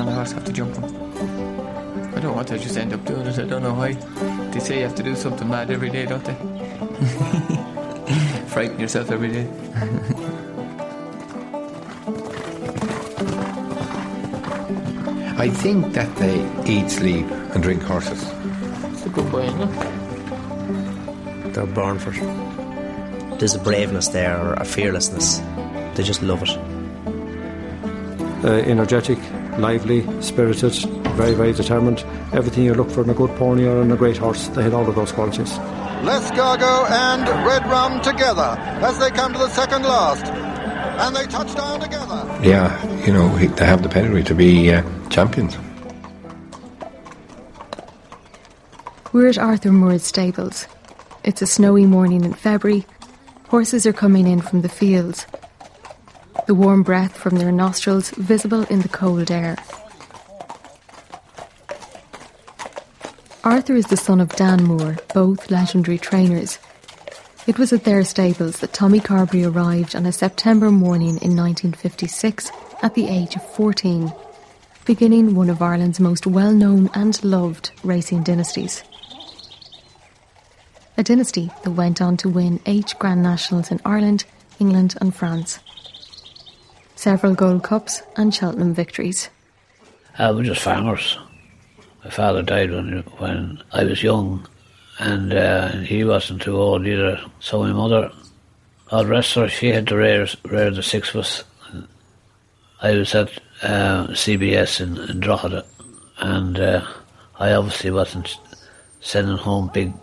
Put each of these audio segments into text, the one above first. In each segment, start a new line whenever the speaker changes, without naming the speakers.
on the horse after jumping. I don't want to just end up doing it. I don't know why. They say you have to do something mad every day, don't they? Frighten yourself every day.
I think that they eat, sleep, and drink horses.
It's a good way, isn't it?
They're born for it. There's a braveness there, or a fearlessness. They just love it.
Uh, energetic, lively, spirited, very, very determined. Everything you look for in a good pony or in a great horse, they had all of those qualities.
L'Escargot and Red Rum together as they come to the second last. And they touch down together.
Yeah, you know, they have the pedigree to be uh, champions.
We're at Arthur Moore's stables. It's a snowy morning in February. Horses are coming in from the fields. The warm breath from their nostrils visible in the cold air. Arthur is the son of Dan Moore, both legendary trainers. It was at their stables that Tommy Carberry arrived on a September morning in 1956 at the age of 14, beginning one of Ireland's most well known and loved racing dynasties. A dynasty that went on to win eight Grand Nationals in Ireland, England, and France. Several Gold Cups and Cheltenham victories.
Uh, we're just farmers. My father died when when I was young, and uh, he wasn't too old either. So my mother, God rest her, she had to rear, rear the six of us. I was at uh, CBS in, in Drogheda, and uh, I obviously wasn't sending home big,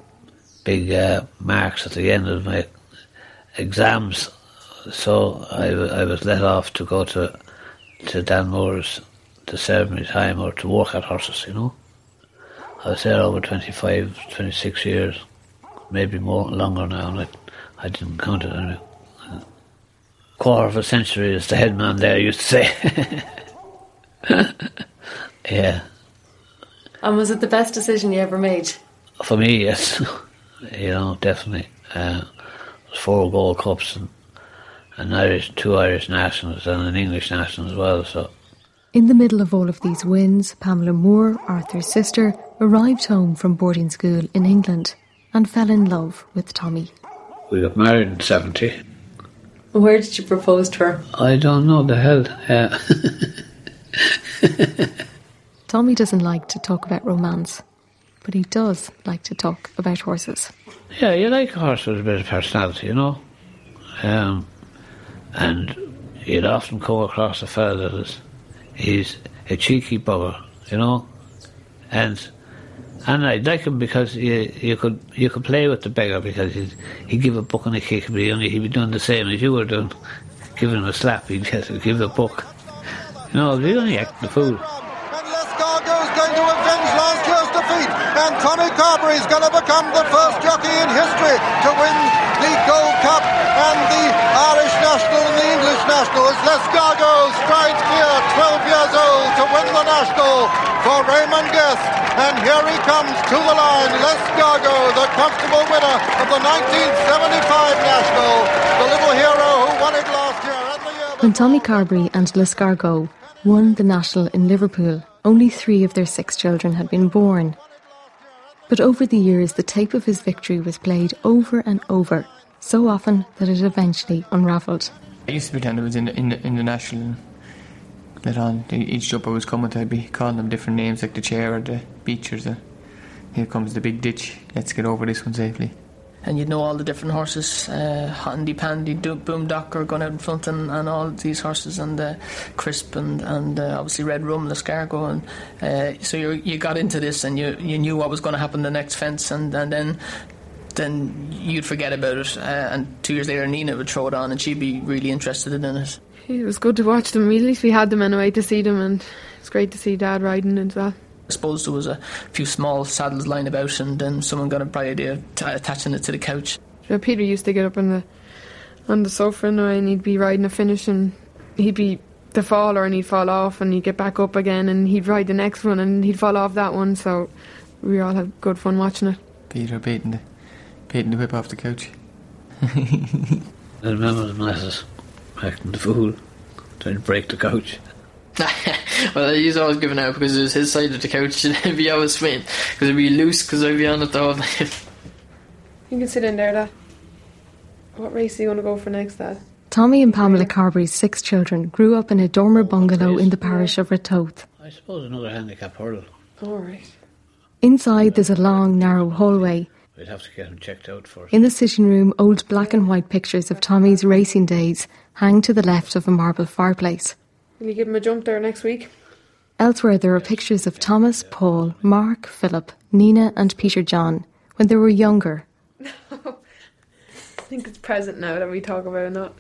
big uh, marks at the end of my exams. So I, I was let off to go to to Dan Moore's to serve my time or to work at horses, you know. I was there over 25, 26 years, maybe more, longer now, and I, I didn't count it anyway. Quarter of a century, as the head man there used to say. yeah,
And was it the best decision you ever made?
for me, yes. you know, definitely. Uh, four Gold Cups and an Irish, two Irish nationals and an English national as well, so
In the middle of all of these wins, Pamela Moore, Arthur's sister, arrived home from boarding school in England and fell in love with Tommy.
we got married in 70.
Where did you propose to her?
I don't know the hell. Yeah.
Tommy doesn't like to talk about romance, but he does like to talk about horses.
Yeah, you like a horse with a bit of personality, you know. Um, and you'd often come across a fella that is he's a cheeky bugger, you know. And and I like him because you you could you could play with the beggar because he'd he'd give a buck and a kick, but he only he'd be doing the same as you were doing, giving him a slap, he'd just give the buck. You know, he'd only act the fool.
Lescargo's going to avenge last year's defeat. And Tommy Carberry is going to become the first jockey in history to win the Gold Cup and the Irish National and the English National as L'Escargot strides clear, 12 years old, to win the National for Raymond Guest. And here he comes to the line, L'Escargot, the comfortable winner of the 1975 National, the little hero who won it last year and the year
When Tommy Carberry and L'Escargot won the National in Liverpool, only three of their six children had been born. But over the years, the tape of his victory was played over and over, so often that it eventually unravelled.
I used to pretend I was in the, in the, in the national let on each jumper was coming to I'd be calling them different names like the chair or the beach or here comes the big ditch let's get over this one safely
and you'd know all the different horses, uh, Handy Pandy, Do- Boom Docker going out in front, and, and all these horses, and uh, Crisp, and, and uh, obviously Red Rum, L'Escargot, and uh, so you you got into this, and you you knew what was going to happen the next fence, and, and then then you'd forget about it, uh, and two years later Nina would throw it on, and she'd be really interested in it.
It was good to watch them. At least we had them anyway to see them, and it's great to see Dad riding as well.
I suppose there was a few small saddles lying about, and then someone got a bright idea of t- attaching it to the couch.
So Peter used to get up on the on the sofa anyway, and he'd be riding a finish, and he'd be the faller, and he'd fall off, and he'd get back up again, and he'd ride the next one, and he'd fall off that one. So we all had good fun watching it.
Peter beating the beating the whip off the couch
I remember the masses acting the fool, trying to break the couch.
well, he's always giving out because it was his side of the couch and he'd be always swaying because it'd be loose because I'd be on it the whole night.
You can sit in there, Dad. What race are you going to go for next, Dad?
Tommy and Pamela Carberry's six children grew up in a dormer oh, bungalow in the parish of Ratoath.
I suppose another handicap hurdle.
All right.
Inside, there's a long, narrow hallway.
We'd have to get him checked out first.
In the sitting room, old black and white pictures of Tommy's racing days hang to the left of a marble fireplace.
Will you give him a jump there next week?
Elsewhere, there are pictures of Thomas, Paul, Mark, Philip, Nina, and Peter John when they were younger,
I think it's present now that we talk about it, not.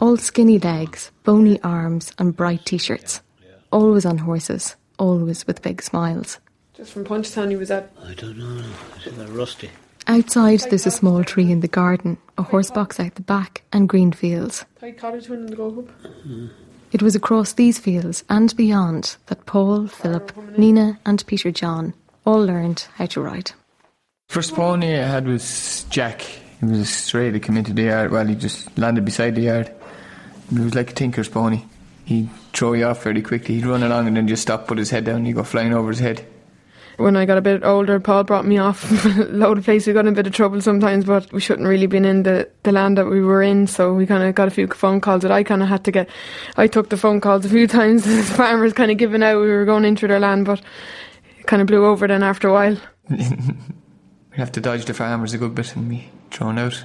all skinny legs, bony arms, and bright t shirts. Always on horses, always with big smiles.
Just from Punchestown, he was at.
I don't know. It's a bit rusty.
Outside, there's a small tree in the garden, a horse box out the back, and green fields.
Tight cottage one in the go up.
It was across these fields and beyond that Paul, Philip, Nina, and Peter John all learned how to ride.
First pony I had was Jack. He was a stray that came into the yard. Well, he just landed beside the yard. He was like a tinker's pony. He'd throw you off fairly quickly. He'd run along and then just stop, put his head down, and you go flying over his head.
When I got a bit older, Paul brought me off a load of places. We got in a bit of trouble sometimes, but we shouldn't really been in the, the land that we were in. So we kind of got a few phone calls that I kind of had to get. I took the phone calls a few times. The farmers kind of giving out we were going into their land, but it kind of blew over then after a while.
We'd have to dodge the farmers a good bit and be thrown out.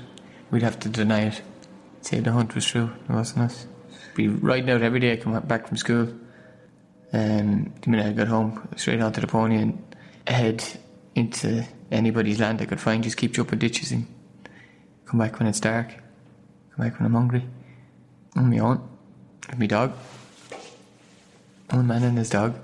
We'd have to deny it. Say the hunt was true, it wasn't us. Be riding out every day, I come back from school. Um, the minute I got home, straight onto the pony and head into anybody's land I could find, just keep jumping ditches and come back when it's dark. Come back when I'm hungry. On my own. With my dog. One man and his dog.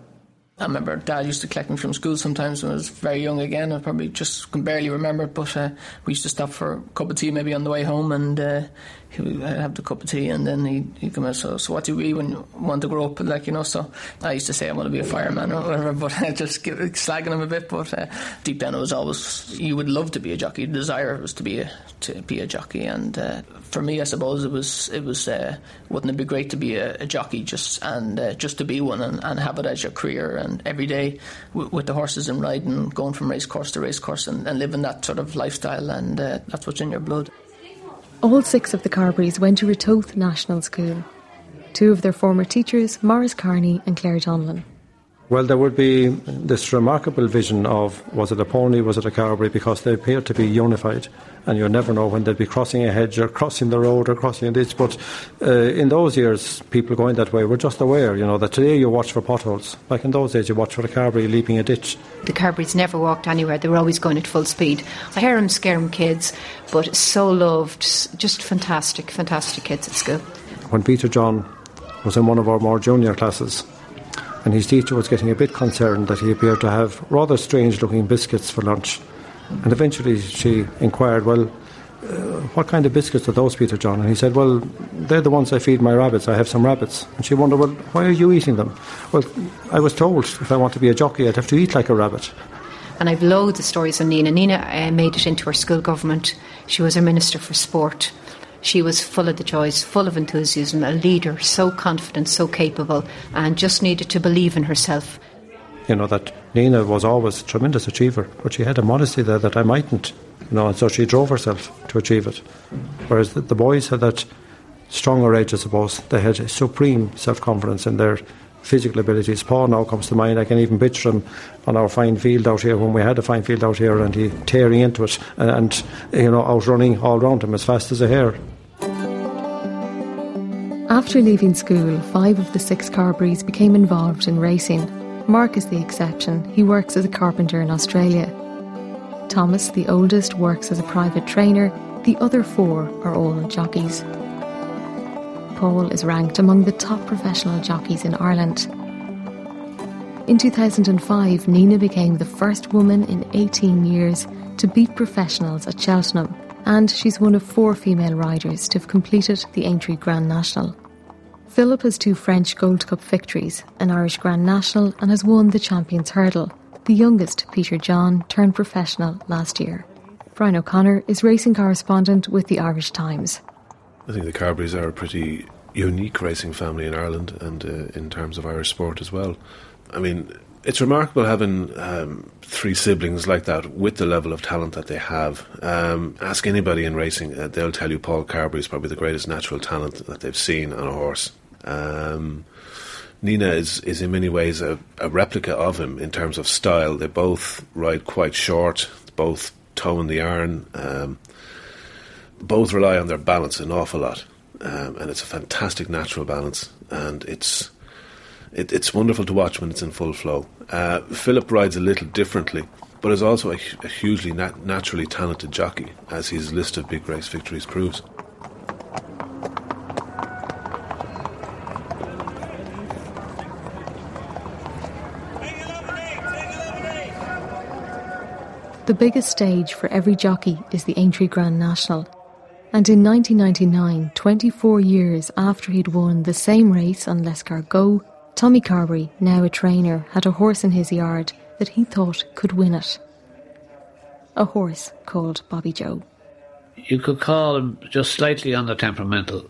I remember Dad used to collect me from school sometimes when I was very young again. I probably just can barely remember it, but uh, we used to stop for a cup of tea maybe on the way home, and uh, he would have the cup of tea, and then he'd, he'd come out. So, so what do you be when want to grow up? Like you know, so I used to say I want to be a fireman or whatever, but I just give, slagging him a bit. But uh, deep down, it was always you would love to be a jockey. The desire was to be a to be a jockey, and uh, for me, I suppose it was it was uh, wouldn't it be great to be a, a jockey just and uh, just to be one and, and have it as your career and every day w- with the horses and riding, going from race course to race course and, and living that sort of lifestyle, and uh, that's what's in your blood.
All six of the Carberries went to Ratoath National School. Two of their former teachers, Morris Carney and Claire Donlan.
Well, there would be this remarkable vision of was it a pony, was it a Carberry, because they appear to be unified, and you never know when they'd be crossing a hedge or crossing the road or crossing a ditch. But uh, in those years, people going that way were just aware, you know, that today you watch for potholes. Like in those days, you watch for a Carberry leaping a ditch.
The Carberries never walked anywhere. They were always going at full speed. I hear them scare 'em kids, but so loved, just fantastic, fantastic kids at school.
When Peter John was in one of our more junior classes, and his teacher was getting a bit concerned that he appeared to have rather strange looking biscuits for lunch. And eventually she inquired, Well, uh, what kind of biscuits are those, Peter John? And he said, Well, they're the ones I feed my rabbits. I have some rabbits. And she wondered, Well, why are you eating them? Well, I was told if I want to be a jockey, I'd have to eat like a rabbit.
And I've loads of stories on Nina. Nina uh, made it into her school government. She was our Minister for Sport. She was full of the joys, full of enthusiasm, a leader, so confident, so capable, and just needed to believe in herself.
You know, that Nina was always a tremendous achiever, but she had a modesty there that I mightn't. You know, and so she drove herself to achieve it. Whereas the, the boys had that stronger edge, I suppose. They had supreme self confidence in their physical abilities. Paul now comes to mind. I can even picture him on our fine field out here when we had a fine field out here, and he tearing into it and, and you know outrunning all round him as fast as a hare.
After leaving school, five of the six Carberries became involved in racing. Mark is the exception. He works as a carpenter in Australia. Thomas, the oldest, works as a private trainer. The other four are all jockeys. Paul is ranked among the top professional jockeys in Ireland. In 2005, Nina became the first woman in 18 years to beat professionals at Cheltenham, and she's one of four female riders to have completed the Aintree Grand National. Philip has two French Gold Cup victories, an Irish Grand National, and has won the Champions Hurdle. The youngest, Peter John, turned professional last year. Brian O'Connor is racing correspondent with the Irish Times.
I think the Carberries are a pretty unique racing family in Ireland and uh, in terms of Irish sport as well. I mean, it's remarkable having um, three siblings like that with the level of talent that they have. Um, ask anybody in racing, uh, they'll tell you Paul Carberry is probably the greatest natural talent that they've seen on a horse. Um, Nina is, is in many ways a, a, replica of him in terms of style. They both ride quite short, both toe in the iron, um, both rely on their balance an awful lot. Um, and it's a fantastic natural balance, and it's it, it's wonderful to watch when it's in full flow. Uh, Philip rides a little differently, but is also a, a hugely nat- naturally talented jockey, as his list of big race victories proves.
The biggest stage for every jockey is the Aintree Grand National. And in 1999, 24 years after he'd won the same race on L'Escargot, Tommy Carberry, now a trainer, had a horse in his yard that he thought could win it. A horse called Bobbyjo.
You could call him just slightly on the temperamental.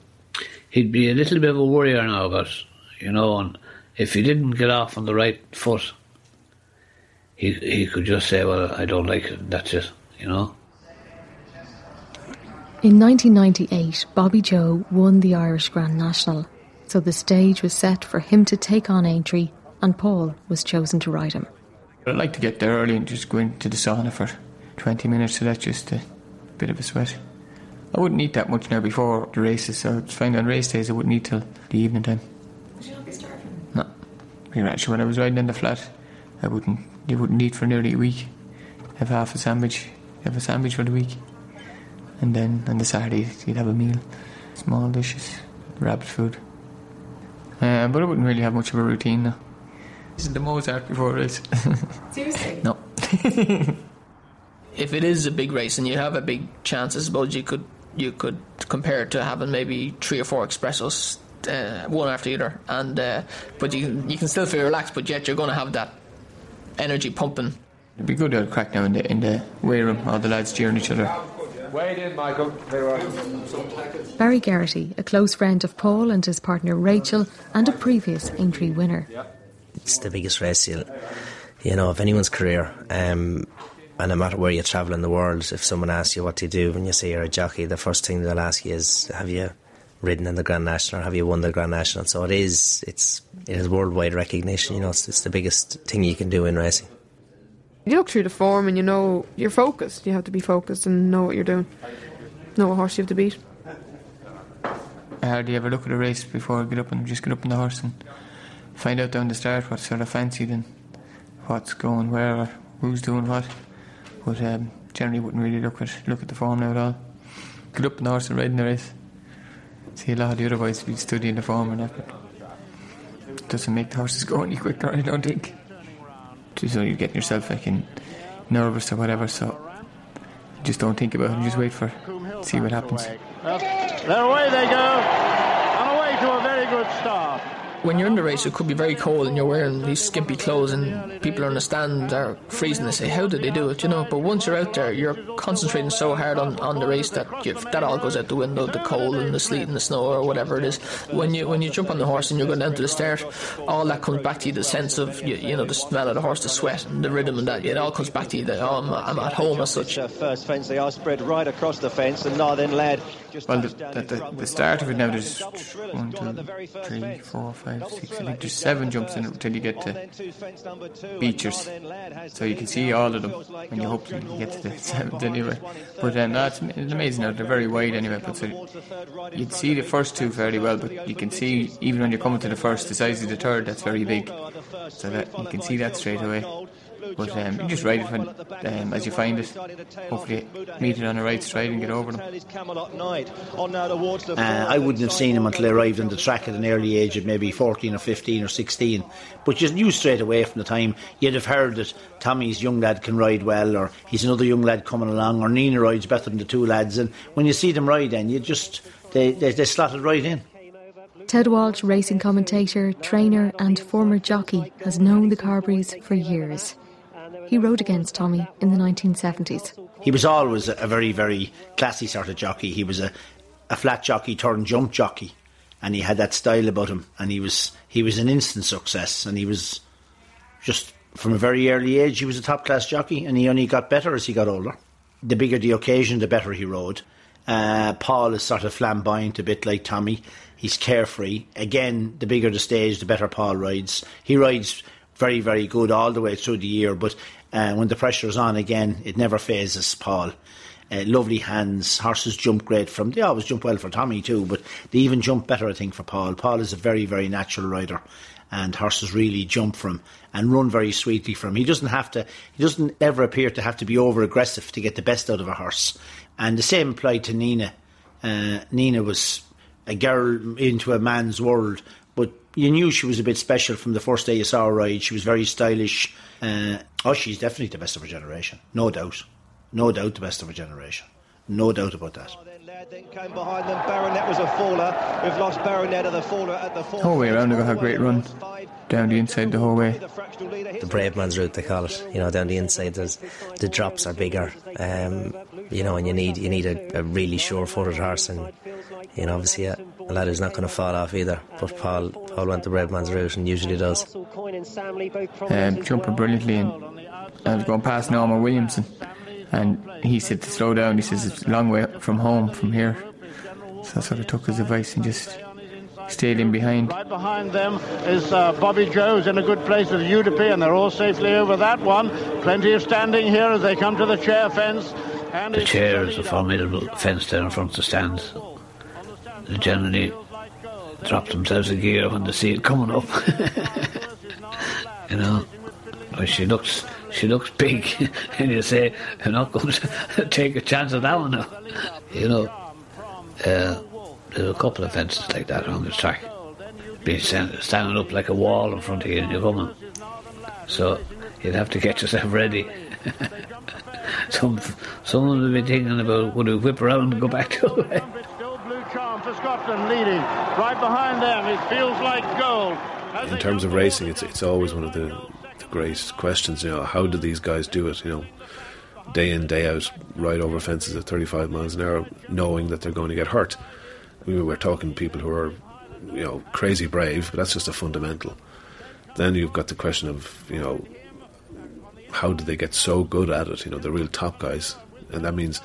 He'd be a little bit of a worrier now, but you know, and if he didn't get off on the right foot, he he could just say, "Well, I don't like it." That's it, you know.
In 1998, Bobbyjo won the Irish Grand National so the stage was set for him to take on Aintree, and Paul was chosen to ride him.
I'd like to get there early and just go into the sauna for 20 minutes, so that's just a bit of a sweat. I wouldn't eat that much now before the races, so it's fine on race days I wouldn't eat till the evening time.
Would you not be starving?
No. Actually, when I was riding in the flat, I wouldn't. You wouldn't eat for nearly a week. Have half a sandwich, have a sandwich for the week, and then on the Saturday you'd have a meal, small dishes, rabbit food. Uh, but I wouldn't really have much of a routine now. This is the Mozart before a race.
Seriously?
no.
if it is a big race and you have a big chance, I suppose you could you could compare it to having maybe three or four expressos, uh, one after the other, and uh, but you you can still feel relaxed, but yet you're going to have that energy pumping.
It'd be good to have a crack now in the in the weigh room, all the lads cheering each other.
Wade in, Michael.
Barry Geraghty, a close friend of Paul and his partner Rachel, and a previous Aintree winner.
It's the biggest race, you you know, of anyone's career. Um, and no matter where you travel in the world, if someone asks you what do you do when you say you're a jockey, the first thing they'll ask you is, "Have you ridden in the Grand National? Or have you won the Grand National?" So it is, it's, it has worldwide recognition. You know, it's, it's the biggest thing you can do in racing
you look through the form and you know you're focused. You have to be focused and know what you're doing. Know what horse you have to beat.
Uh, do you ever look at a race before you get up and just get up on the horse and find out down the start what's sort of fancied and what's going where or who's doing what? But um, generally wouldn't really look at look at the form now at all. Get up on the horse and ride in the race. See a lot of the other boys be studying the form and that, but it doesn't make the horses go any quicker. I don't think so you're getting yourself fucking nervous or whatever. So just don't think about it. Just wait for see what happens.
There away they go, and away to a very good start
when you're in the race, it could be very cold and you're wearing these skimpy clothes, and people on the stand are freezing. They say, "How did they do it?" You know. But once you're out there, you're concentrating so hard on, on the race that that all goes out the window. The cold and the sleet and the snow or whatever it is. When you when you jump on the horse and you're going down to the start, all that comes back to you. The sense of you, you know the smell of the horse, the sweat and the rhythm and that. It all comes back to you. That oh, I'm, I'm at home as such.
First fence, they are spread right across the fence, and now then led.
Well, the, the, the, the start of it now there's one, two, three, four, five, six. I think there's seven jumps in it until you get to Becher's. So you can see all of them when you hope you get to the seventh anyway. But um, that's it's amazing now, they're very wide anyway. But so you'd see the first two fairly well, but you can see even when you're coming to the first, the size of the third, that's very big. So that you can see that straight away. But um, you just ride it when, um, as you find it. Hopefully, meet it on the right stride and get over them.
Uh, I wouldn't have seen him until I arrived on the track at an early age of maybe 14 or 15 or 16. But you knew straight away from the time you'd have heard that Tommy's young lad can ride well, or he's another young lad coming along, or Nina rides better than the two lads. And when you see them ride, then you just they, they, they slotted right in.
Ted Walsh, racing commentator, trainer, and former jockey, has known the Carberries for years. He rode against Tommy in the 1970s.
He was always a very, very classy sort of jockey. He was a, a flat jockey turned jump jockey. and he had that style about him, and he was he was an instant success, and he was just from a very early age he was a top class jockey, and he only got better as he got older. The bigger the occasion, the better he rode. Uh, Paul is sort of flamboyant, a bit like Tommy. He's carefree. Again, the bigger the stage, the better Paul rides. He rides very, very good all the way through the year, but uh, when the pressure is on again, it never phases Paul. Uh, lovely hands. Horses jump great from. They always jump well for Tommy too, but they even jump better, I think, for Paul. Paul is a very, very natural rider, and horses really jump from and run very sweetly from. He doesn't have to. He doesn't ever appear to have to be over aggressive to get the best out of a horse. And the same applied to Nina. Uh, Nina was a girl into a man's world, but you knew she was a bit special from the first day you saw her ride. She was very stylish. Uh, oh, she's definitely the best of her generation, no doubt. No doubt the best of her generation. No doubt about that.
Then came behind them. Baronet was a faller. We've lost Baronet of the faller at the fourth.
Whole way around, they've got a great run down the inside the whole way.
The brave man's route, they call it. You know, down the inside, there's, the drops are bigger. Um, you know, and you need you need a, a really sure-footed horse, and you know, obviously, a, a lad who's not going to fall off either. But Paul Paul went the brave man's route, and usually does.
Um, jumping brilliantly, and I was going past Norman Williamson, and he said to slow down. He says it's a long way from home from here. So I sort of took his advice and just stayed in behind.
Right behind them is uh, Bobbyjo's in a good place with Eudipe, and they're all safely over that one. Plenty of standing here as they come to the chair fence. And
The chair is a formidable fence there in front of the stands. They generally drop themselves a gear when they see it coming up. you know, she looks she looks big, and you say you're not going to take a chance of that one. Now. You know, uh, there's a couple of fences like that around the track, being stand, standing up like a wall in front of you, and you're. So you'd have to get yourself ready. some someone will be thinking about would we whip around and go back to
leading. Right behind them, it feels like gold. As
in terms of racing, it's it's always one of the, the great questions. You know, how do these guys do it? You know, day in day out, ride over fences at 35 miles an hour, knowing that they're going to get hurt. I mean, we're talking people who are, you know, crazy brave, but that's just a fundamental. Then you've got the question of, you know, how do they get so good at it? You know, the real top guys, and that means,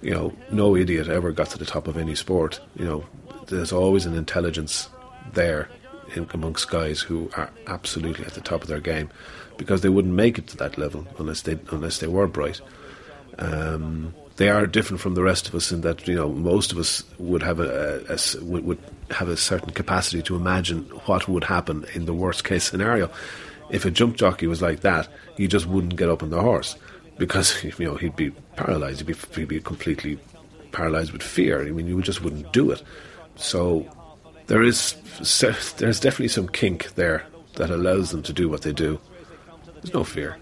you know, no idiot ever got to the top of any sport. You know, there's always an intelligence there in, amongst guys who are absolutely at the top of their game, because they wouldn't make it to that level unless they unless they were bright. Um, they are different from the rest of us in that you know most of us would have a, a- a would have a certain capacity to imagine what would happen in the worst case scenario. If a jump jockey was like that, he just wouldn't get up on the horse because you know he'd be paralyzed. He'd be he'd be completely paralyzed with fear. I mean, you just wouldn't do it. So there is there's definitely some kink there that allows them to do what they do. There's no fear.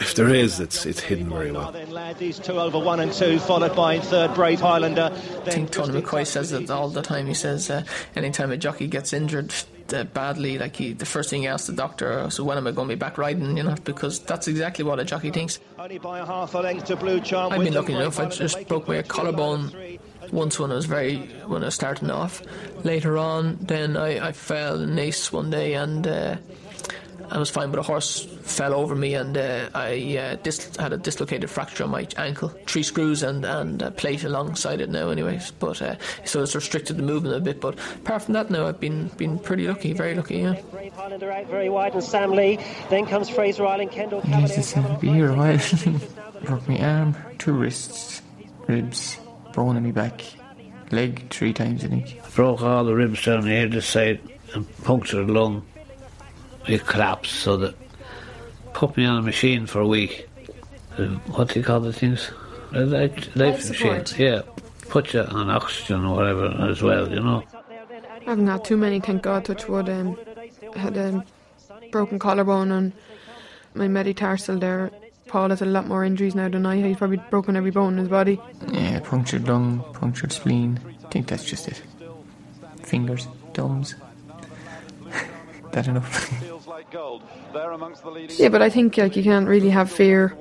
If there is, it's it's hidden very well.
Then lad, these two over one and two, followed by in third Brave Highlander.
I think Tony McCoy says it all the time. He says uh, anytime a jockey gets injured uh, badly, like he, the first thing he asks the doctor, so when am I going to be back riding? You know, because that's exactly what a jockey thinks.
Only by a half a length to Blue Charm.
I've been lucky enough. I just broke my collarbone once when I was very when I was starting off. Later on, then I, I fell in Naas one day and. Uh, I was fine, but a horse fell over me, and uh, I uh, dis- had a dislocated fracture on my ankle, three screws and and a plate alongside it now, anyways. But uh, so it's restricted the movement a bit. But apart from that, now I've been been pretty lucky, very lucky. Yeah.
Brave Highlander out very wide, and Sam Lee. Then comes Fraser Island, Kendal Cavalier.
Jesus, I'll be here a while. Broke my arm, two wrists, ribs, bone in my back, leg three times, I think.
broke all the ribs down here this side and punctured a lung. It collapsed so that put me on a machine for a week. Uh, What do you call the things? A life, life machine. Yeah. Put you on oxygen or whatever as well, you know.
I haven't got too many, thank God, touch wood. Um, I had a broken collarbone and my metatarsal there. Paul has a lot more injuries now than I. He's probably broken every bone in his body.
Yeah, punctured lung, punctured spleen. I think that's just it. Fingers, thumbs. that enough.
Yeah, but I think like you can't really have fear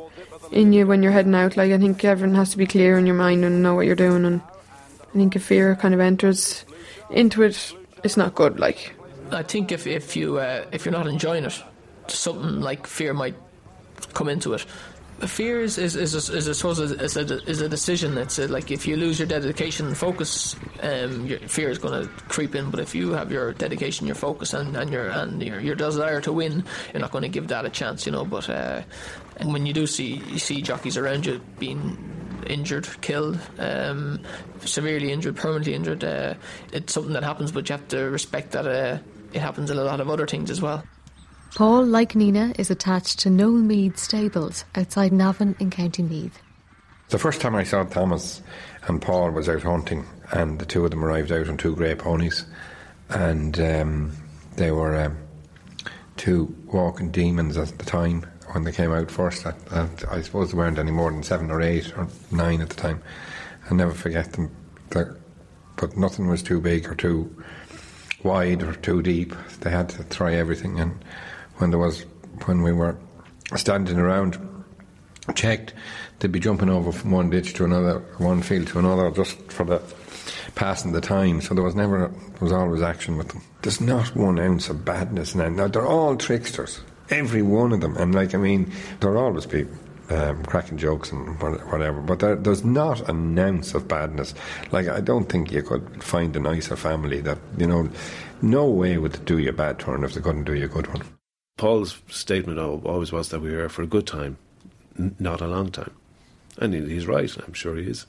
in you when you're heading out. Like I think everyone has to be clear in your mind and know what you're doing. And I think if fear kind of enters into it, it's not good. Like
I think if if you uh, if you're not enjoying it, something like fear might come into it. Fear is is is, is, I suppose is a, is a decision. It's a, like if you lose your dedication and focus, um, your fear is going to creep in. But if you have your dedication, your focus, and, and your and your, your desire to win, you're not going to give that a chance, you know. But uh, and when you do see you see jockeys around you being injured, killed, um, severely injured, permanently injured, uh, it's something that happens. But you have to respect that uh, it happens in a lot of other things as well.
Paul, like Nina, is attached to Noel Meade Stables outside Navan in County Meath.
The first time I saw Thomas and Paul was out hunting, and the two of them arrived out on two grey ponies, and um, they were um, two walking demons at the time when they came out first. I, I suppose they weren't any more than seven or eight or nine at the time. I'll never forget them. They're, but nothing was too big or too wide or too deep. They had to try everything, and when there was when we were standing around checked, they'd be jumping over from one ditch to another, one field to another, just for the passing the time. So there was never there was always action with them. There's not one ounce of badness in them. Now they're all tricksters, every one of them, and like I mean, there'll always be. Um, cracking jokes and whatever, but there, there's not an ounce of badness. Like I don't think you could find a nicer family that you know. No way would do you a bad turn if they couldn't do you a good one.
Paul's statement always was that we were for a good time, n- not a long time. And he's right, I'm sure he is.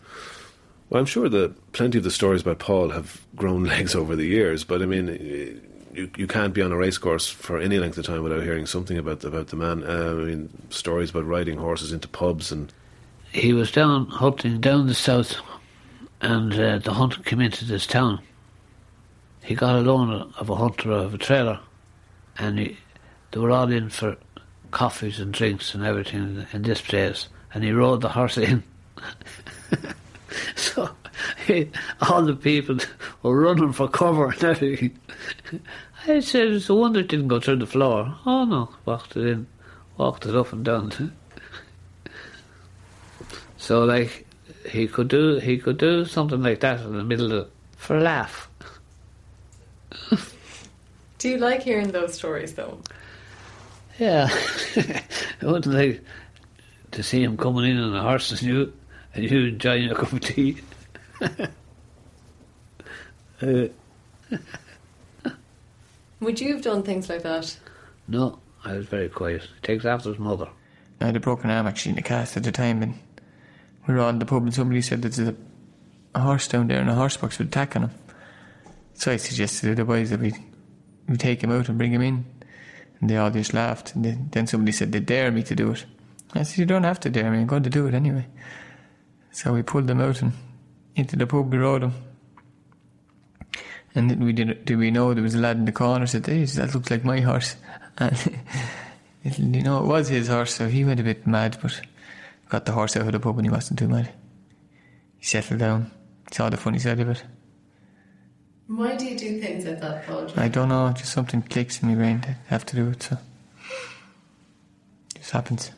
Well, I'm sure that plenty of the stories about Paul have grown legs over the years, but I mean, you, you can't be on a racecourse for any length of time without hearing something about the, about the man. Uh, I mean, stories about riding horses into pubs and.
He was down hunting down the south, and uh, the hunt came into this town. He got a loan of a hunter of a trailer, and he, they were all in for coffees and drinks and everything in this place, and he rode the horse in. so he, all the people were running for cover and everything. I said, it's a wonder it didn't go through the floor. Oh no, walked it in, walked it up and down. so like he could do he could do something like that in the middle of for a laugh.
do you like hearing those stories though?
Yeah, I wouldn't like to see him coming in on a horse and you and you enjoying a cup of tea. uh,
Would you have done things like that?
No, I was very quiet. He takes after his mother.
I had a broken arm actually in the cast at the time, and we were on the pub, and somebody said that there's a, a horse down there and a horse box with attack on him. So I suggested to the boys that we we take him out and bring him in. And they all just laughed. And then, somebody said they dare me to do it. I said, You don't have to dare me, I'm going to do it anyway. So we pulled them out and into the pub, we rode them. And we did, did we know there was a lad in the corner said, hey, that looks like my horse. And you know, it was his horse, so he went a bit mad, but got the horse out of the pub and he wasn't too mad. He settled down, saw the funny side of it.
Why do you do things like that, Paul?
I don't know, just something clicks in my brain to have to do it, so. It just happens.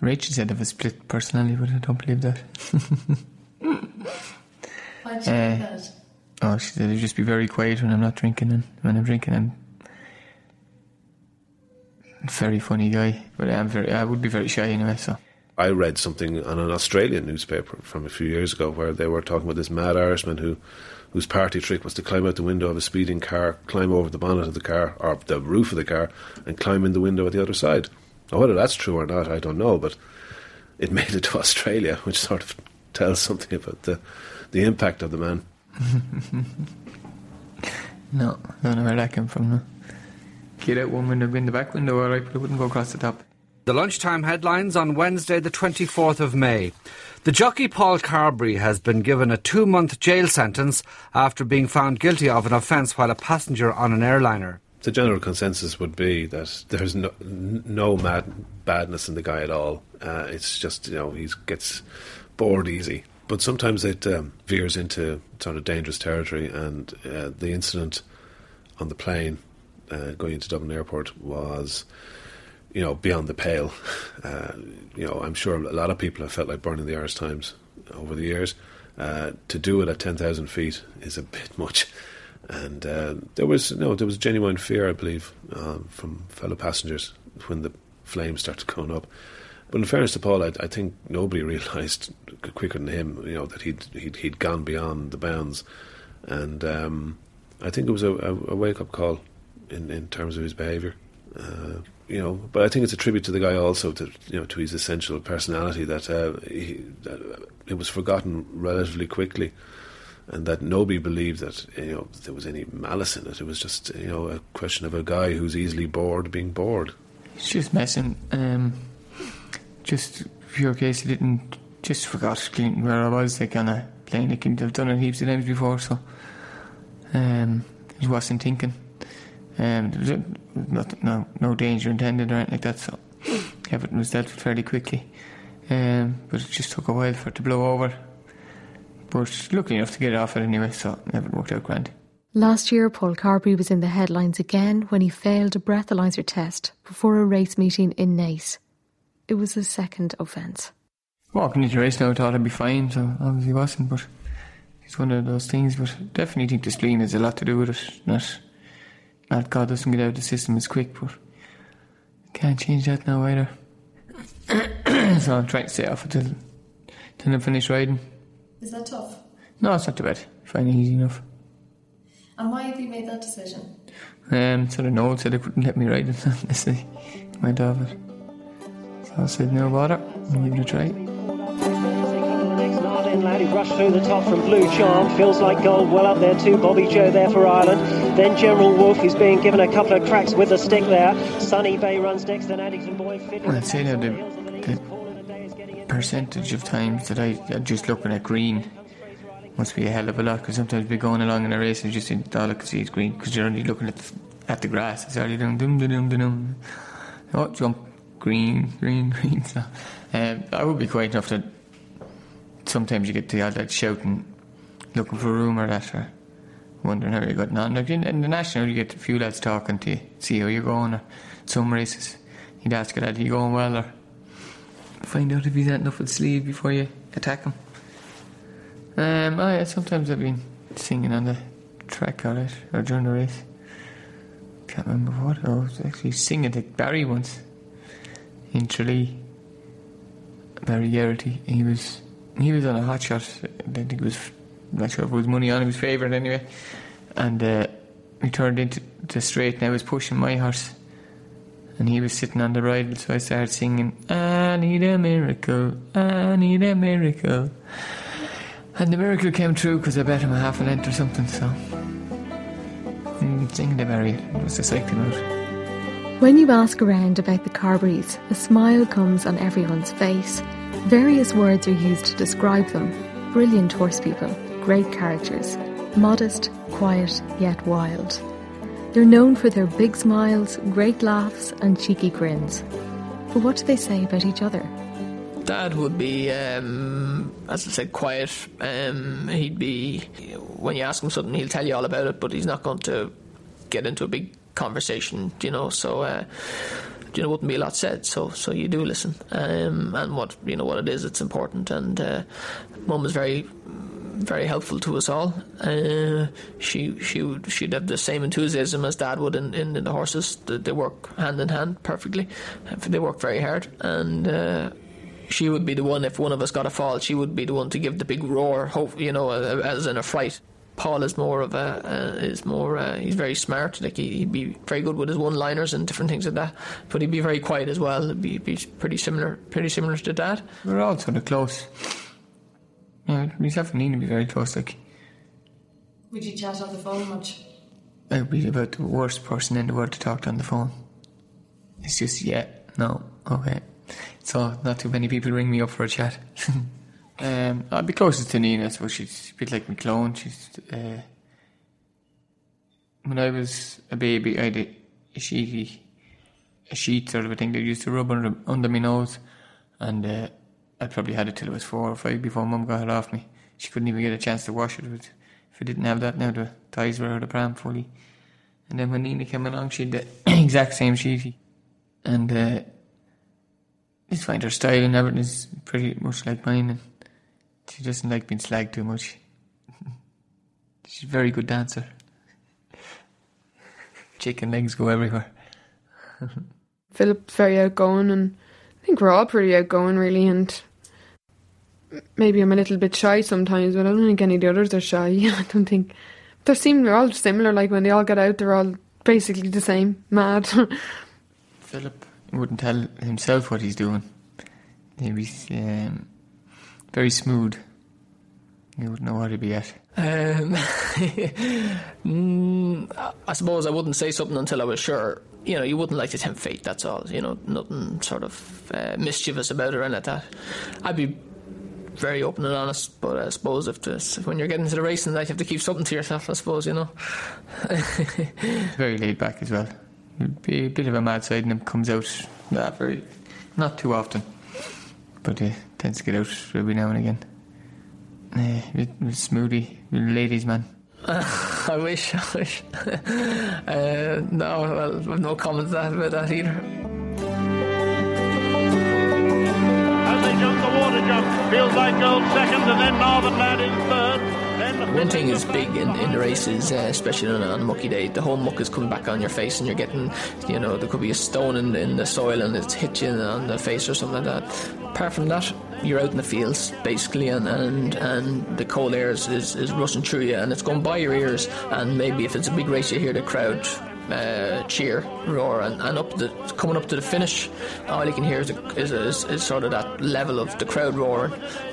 Rachel said I have a split personality, but I don't believe that.
Why do you uh, that?
Oh, she said I'd just be very quiet when I'm not drinking, and when I'm drinking, I'm very funny guy. But I'm very, I would be very shy anyway, so.
I read something on an Australian newspaper from a few years ago where they were talking about this mad Irishman who whose party trick was to climb out the window of a speeding car, climb over the bonnet of the car, or the roof of the car, and climb in the window at the other side. Now, whether that's true or not, I don't know, but it made it to Australia, which sort of tells something about the, the impact of the man.
no, I don't know where that came from. No. Get out one window, in the back window, or I it wouldn't go across the top.
The lunchtime headlines on Wednesday, the 24th of May. The jockey Paul Carberry has been given a two month jail sentence after being found guilty of an offence while a passenger on an airliner.
The general consensus would be that there's no, no mad, badness in the guy at all. Uh, it's just, you know, he gets bored easy. But sometimes it um, veers into sort of dangerous territory, and uh, the incident on the plane uh, going into Dublin Airport was you know, beyond the pale. Uh, you know, I'm sure a lot of people have felt like burning the Irish Times over the years. Uh, to do it at 10,000 feet is a bit much. and uh, there was no, there was genuine fear, I believe, um, from fellow passengers when the flames started going up. But in fairness to Paul, I, I think nobody realised quicker than him, you know, that he'd he'd, he'd gone beyond the bounds, and um, I think it was a, a, wake up call in, in terms of his behaviour. Uh, you know, but I think it's a tribute to the guy also to you know to his essential personality that, uh, he, that it was forgotten relatively quickly, and that nobody believed that you know there was any malice in it. It was just you know a question of a guy who's easily bored being bored.
It's just messing. Um, just pure case he didn't just forgot where I was. Like kind of playing. Like I've done it heaps of times before, so um, he wasn't thinking. Um, there was a, not, no no danger intended or anything like that. So everything was dealt with fairly quickly. Um, but it just took a while for it to blow over. But lucky enough to get off it anyway, so everything worked out grand.
Last year, Paul Carberry was in the headlines again when he failed a breathalyzer test before a race meeting in Naas. It was his second offence.
Walking into the race now, I thought I'd be fine, so obviously wasn't, but it's one of those things. But definitely think the spleen has a lot to do with it. Not, not God doesn't get out of the system as quick, but can't change that now either. so I'm trying to stay off it till, I finish riding.
Is that tough?
No, it's not too bad. I find it easy enough.
And why have you made that decision?
Um, so the note said they couldn't let me ride it unless they went off it. So I said, no bother, I'll give it a try.
Nahthen Lad who rushed through the top from Blue Charm feels like gold well up there too. Bobbyjo there for Ireland. Then General Wolf who's being given a couple of cracks with the stick there. Sunny Bay runs next, then Addington Boy
I'd say now the, the percentage of times that I I'm just looking at green must be a hell of a lot because sometimes we're going along in a race and just all I can see is green because you're only looking at at the grass. It's already dum dum dum dum dum. Oh, jump green, green, green. So, um, I would be quite enough that sometimes you get the odd that shouting, looking for a room or that, or wondering how you're getting on. Like in, in the national, you get a few lads talking to you, see how you're going, or some races, you'd ask a lad, are you going well, or find out if he's had enough the sleeve before you attack him. Um, I, sometimes I've been singing on the track, alright, or during the race. Can't remember what. I was actually singing to Barry once in Tralee. Barry Geraghty. He was he was on a hot shot. I think it was not sure if it was money on his favourite anyway. And uh, we turned into the straight and I was pushing my horse. And he was sitting on the bridle, so I started singing, I need a miracle, I need a miracle. And the miracle came true because I bet him a half a length or something, so. Mm, singing Barry, it was sight him out.
When you ask around about the Carberries, a smile comes on everyone's face. Various words are used to describe them brilliant horse people, great characters, modest, quiet, yet wild. They're known for their big smiles, great laughs, and cheeky grins. But what do they say about each other?
Dad would be, um, as I said, quiet. Um, he'd be, when you ask him something, he'll tell you all about it, but he's not going to get into a big conversation, you know. So, uh, you know, wouldn't be a lot said. So, so you do listen, um, and what you know what it is, it's important. And uh, Mum was very, very helpful to us all. Uh, she she would, she'd have the same enthusiasm as Dad would in, in, in the horses. They, work hand in hand perfectly. They work very hard, and uh, she would be the one if one of us got a fall. She would be the one to give the big roar. Hope you know, as in a fright. Paul is more of a uh, is more uh, he's very smart. Like he, would be very good with his one liners and different things like that. But he'd be very quiet as well. He'd be, be pretty similar, pretty similar to Dad.
We're all sort of close. Yeah, myself and Nina be very close. Like
Would you chat on the phone much?
I'd be about the worst person in the world to talk to on the phone. It's just yeah, no, okay. So not too many people ring me up for a chat. um, I'd be closest to Nina, so she's a bit like my clone. She's uh, when I was a baby, I had a, a sheety, a sheet sort of a thing that used to rub under, under my nose, and uh, I probably had it till I was four or five before Mum got it off me. She couldn't even get a chance to wash it. If I didn't have that, now the ties were out of pram fully. And then when Nina came along, she had the exact same sheety, and. Uh, I just find her style and everything is pretty much like mine, and she doesn't like being slagged too much. She's a very good dancer. chicken legs go everywhere.
Philip's very outgoing, and I think we're all pretty outgoing, really. And maybe I'm a little bit shy sometimes, but I don't think any of the others are shy. I don't think they seem they're all similar. Like when they all get out, they're all basically the same, mad.
Philip wouldn't tell himself what he's doing. Was um, very smooth. You wouldn't know what he'd be at.
Um, mm, I suppose I wouldn't say something until I was sure. You know, you wouldn't like to tempt fate. That's all. You know, nothing sort of uh, mischievous about it or anything like that. I'd be very open and honest, but I suppose if this, when you're getting to the racing night, you have to keep something to yourself. I suppose you know.
very laid back as well. Be a bit of a mad side and him comes out not very, not too often, but uh, tends to get out every now and again. Uh, bit, bit smoothie, ladies man.
I wish, I wish. uh, no, well, I've no comments about that either.
As they jump the water jump, feels like gold second, and then Nahthen Lad in third.
One thing is big in, in the races, uh, especially on, on a mucky day, the whole muck is coming back on your face, and you're getting, you know, there could be a stone in, in the soil and it's hit you on the face or something like that. Apart from that, you're out in the fields basically, and and, and the cold air is, is, is rushing through you, and it's going by your ears. And maybe if it's a big race, you hear the crowd uh, cheer, roar, and, and up the coming up to the finish, all you can hear is, a, is, is, is sort of that level of the crowd roaring,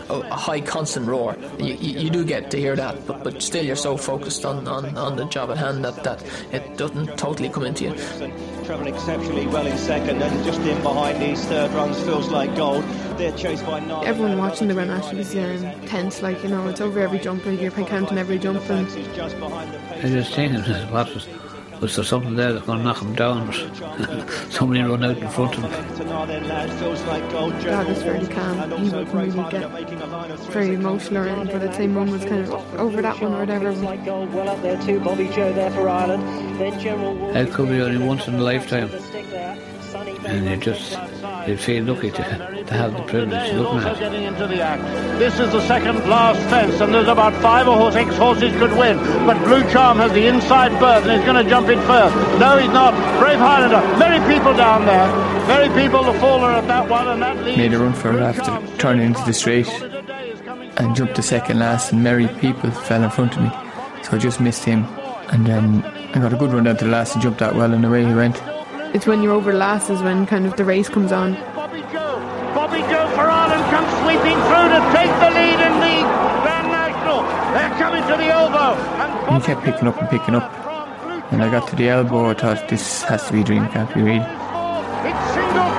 a, a high constant roar. You, you, you, do get to hear that, but, but still you're so focused on, on, on the job at hand that, that it doesn't totally come into you.
Travelling exceptionally well in second, and just in behind these third runs feels like gold. They're chased by nine.
Everyone watching the Grand is um, tense, like you know, it's over every jump, and you're counting every jump. And
I just think what was was there something there that's going to knock him down? Somebody run out in front of him.
God is very calm. He would really get very emotional, and but I'd say Mum was kind of over that one or whatever.
Well up there too, Bobbyjo there for Ireland. Then General
It could be only once in a lifetime. And you just they feel lucky to, to have the privilege to look at.
Getting into the act. This is the second last fence, and there's about five or six horses could win. But Blue Charm has the inside berth, and he's going to jump in first. No, he's not. Brave Highlander. Merry People down there. Merry People the faller at that one, and that leads.
Made a run for it after turning into the straight and jumped to second last, and Merry People fell in front of me, so I just missed him. And then I got a good run down to the last and jumped that well, and away he went
it's when you're over last is when kind of the race comes on.
Bobby Joe, Bobbyjo for Ireland comes sweeping through to take the lead in the Grand National. They're coming to the elbow.
And he kept picking up and picking up. And I got to the elbow, I thought this has to be a dream, can't be real.
It's single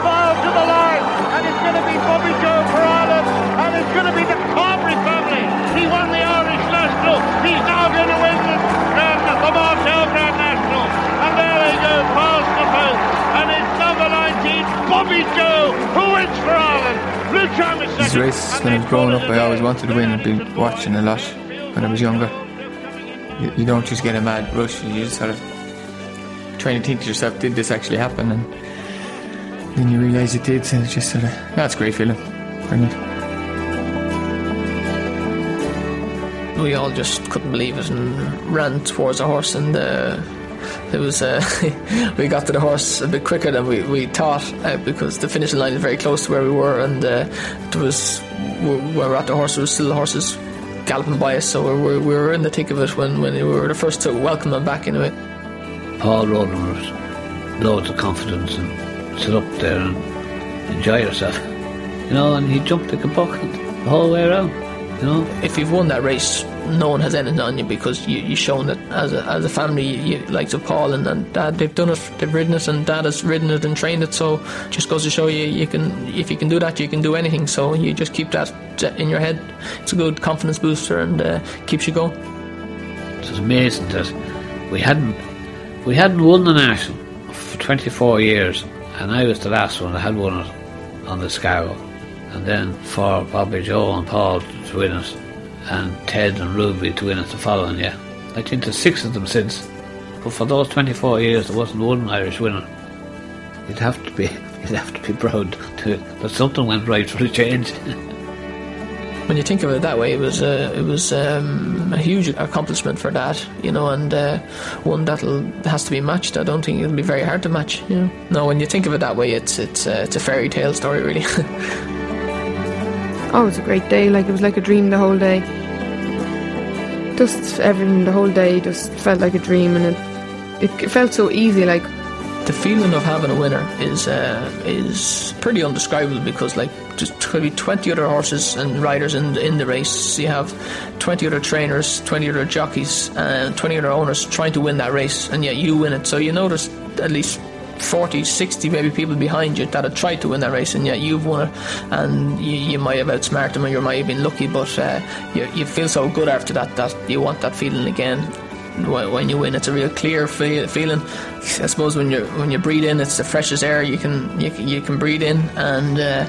19, Bobbyjo, who wins for Ireland. Blue Charm is.
These races, when I was growing up, I always wanted to win. I've been watching a lot when I was younger. You, you don't just get a mad rush, you just sort of trying to think to yourself, did this actually happen? And then you realise it did, and it's just sort of, that's a great feeling. Brilliant.
We all just couldn't believe it and ran towards the horse and uh, it was uh, we got to the horse a bit quicker than we, we thought uh, because the finishing line is very close to where we were and uh, there was when we were at the horse there was still the horses galloping by us so we were, we were in the thick of it when, when we were the first to welcome them back into it.
Paul Roden was loads of confidence and sit up there and enjoy yourself you know and he jumped like a buck the whole way around you know
if you've won that race no one has anything on you because you, you've shown that as a, as a family, you, like to Paul and, and Dad, they've done it, they've ridden it, and Dad has ridden it and trained it. So just goes to show you, you can if you can do that, you can do anything. So you just keep that in your head. It's a good confidence booster and uh, keeps you going.
It's amazing that we hadn't we hadn't won the national for 24 years, and I was the last one that had won it on L'Escargot. And then for Bobbyjo and Paul to win it and Ted and Ruby to win it the following year. I think there's six of them since. But for those 24 years, there wasn't one Irish winner. You'd have to be, you'd have to be proud to, that something went right for a change.
when you think of it that way, it was uh, it was um, a huge accomplishment for that, you know, and uh, one that has to be matched. I don't think it'll be very hard to match. You know, no, when you think of it that way, it's it's uh, it's a fairy tale story, really.
oh, it was a great day. Like it was like a dream the whole day. Just everything, the whole day, just felt like a dream, and it it felt so easy. Like
the feeling of having a winner is uh, is pretty undescribable because like just could be 20 other horses and riders in in the race you have 20 other trainers 20 other jockeys and 20 other owners trying to win that race and yet you win it so you notice at least 40, 60 maybe people behind you that have tried to win that race and yet you've won it and you, you might have outsmarted them or you might have been lucky but uh, you, you feel so good after that that you want that feeling again when you win. It's a real clear feel, feeling. I suppose when you when you breathe in, it's the freshest air you can you, you can breathe in, and uh,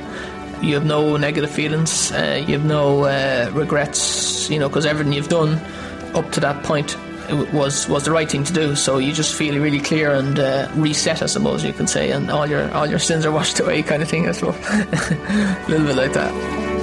you have no negative feelings. Uh, you have no uh, regrets. You know, because everything you've done up to that point was was the right thing to do. So you just feel really clear and uh, reset, I suppose you can say, and all your all your sins are washed away, kind of thing. I suppose, a little bit like that.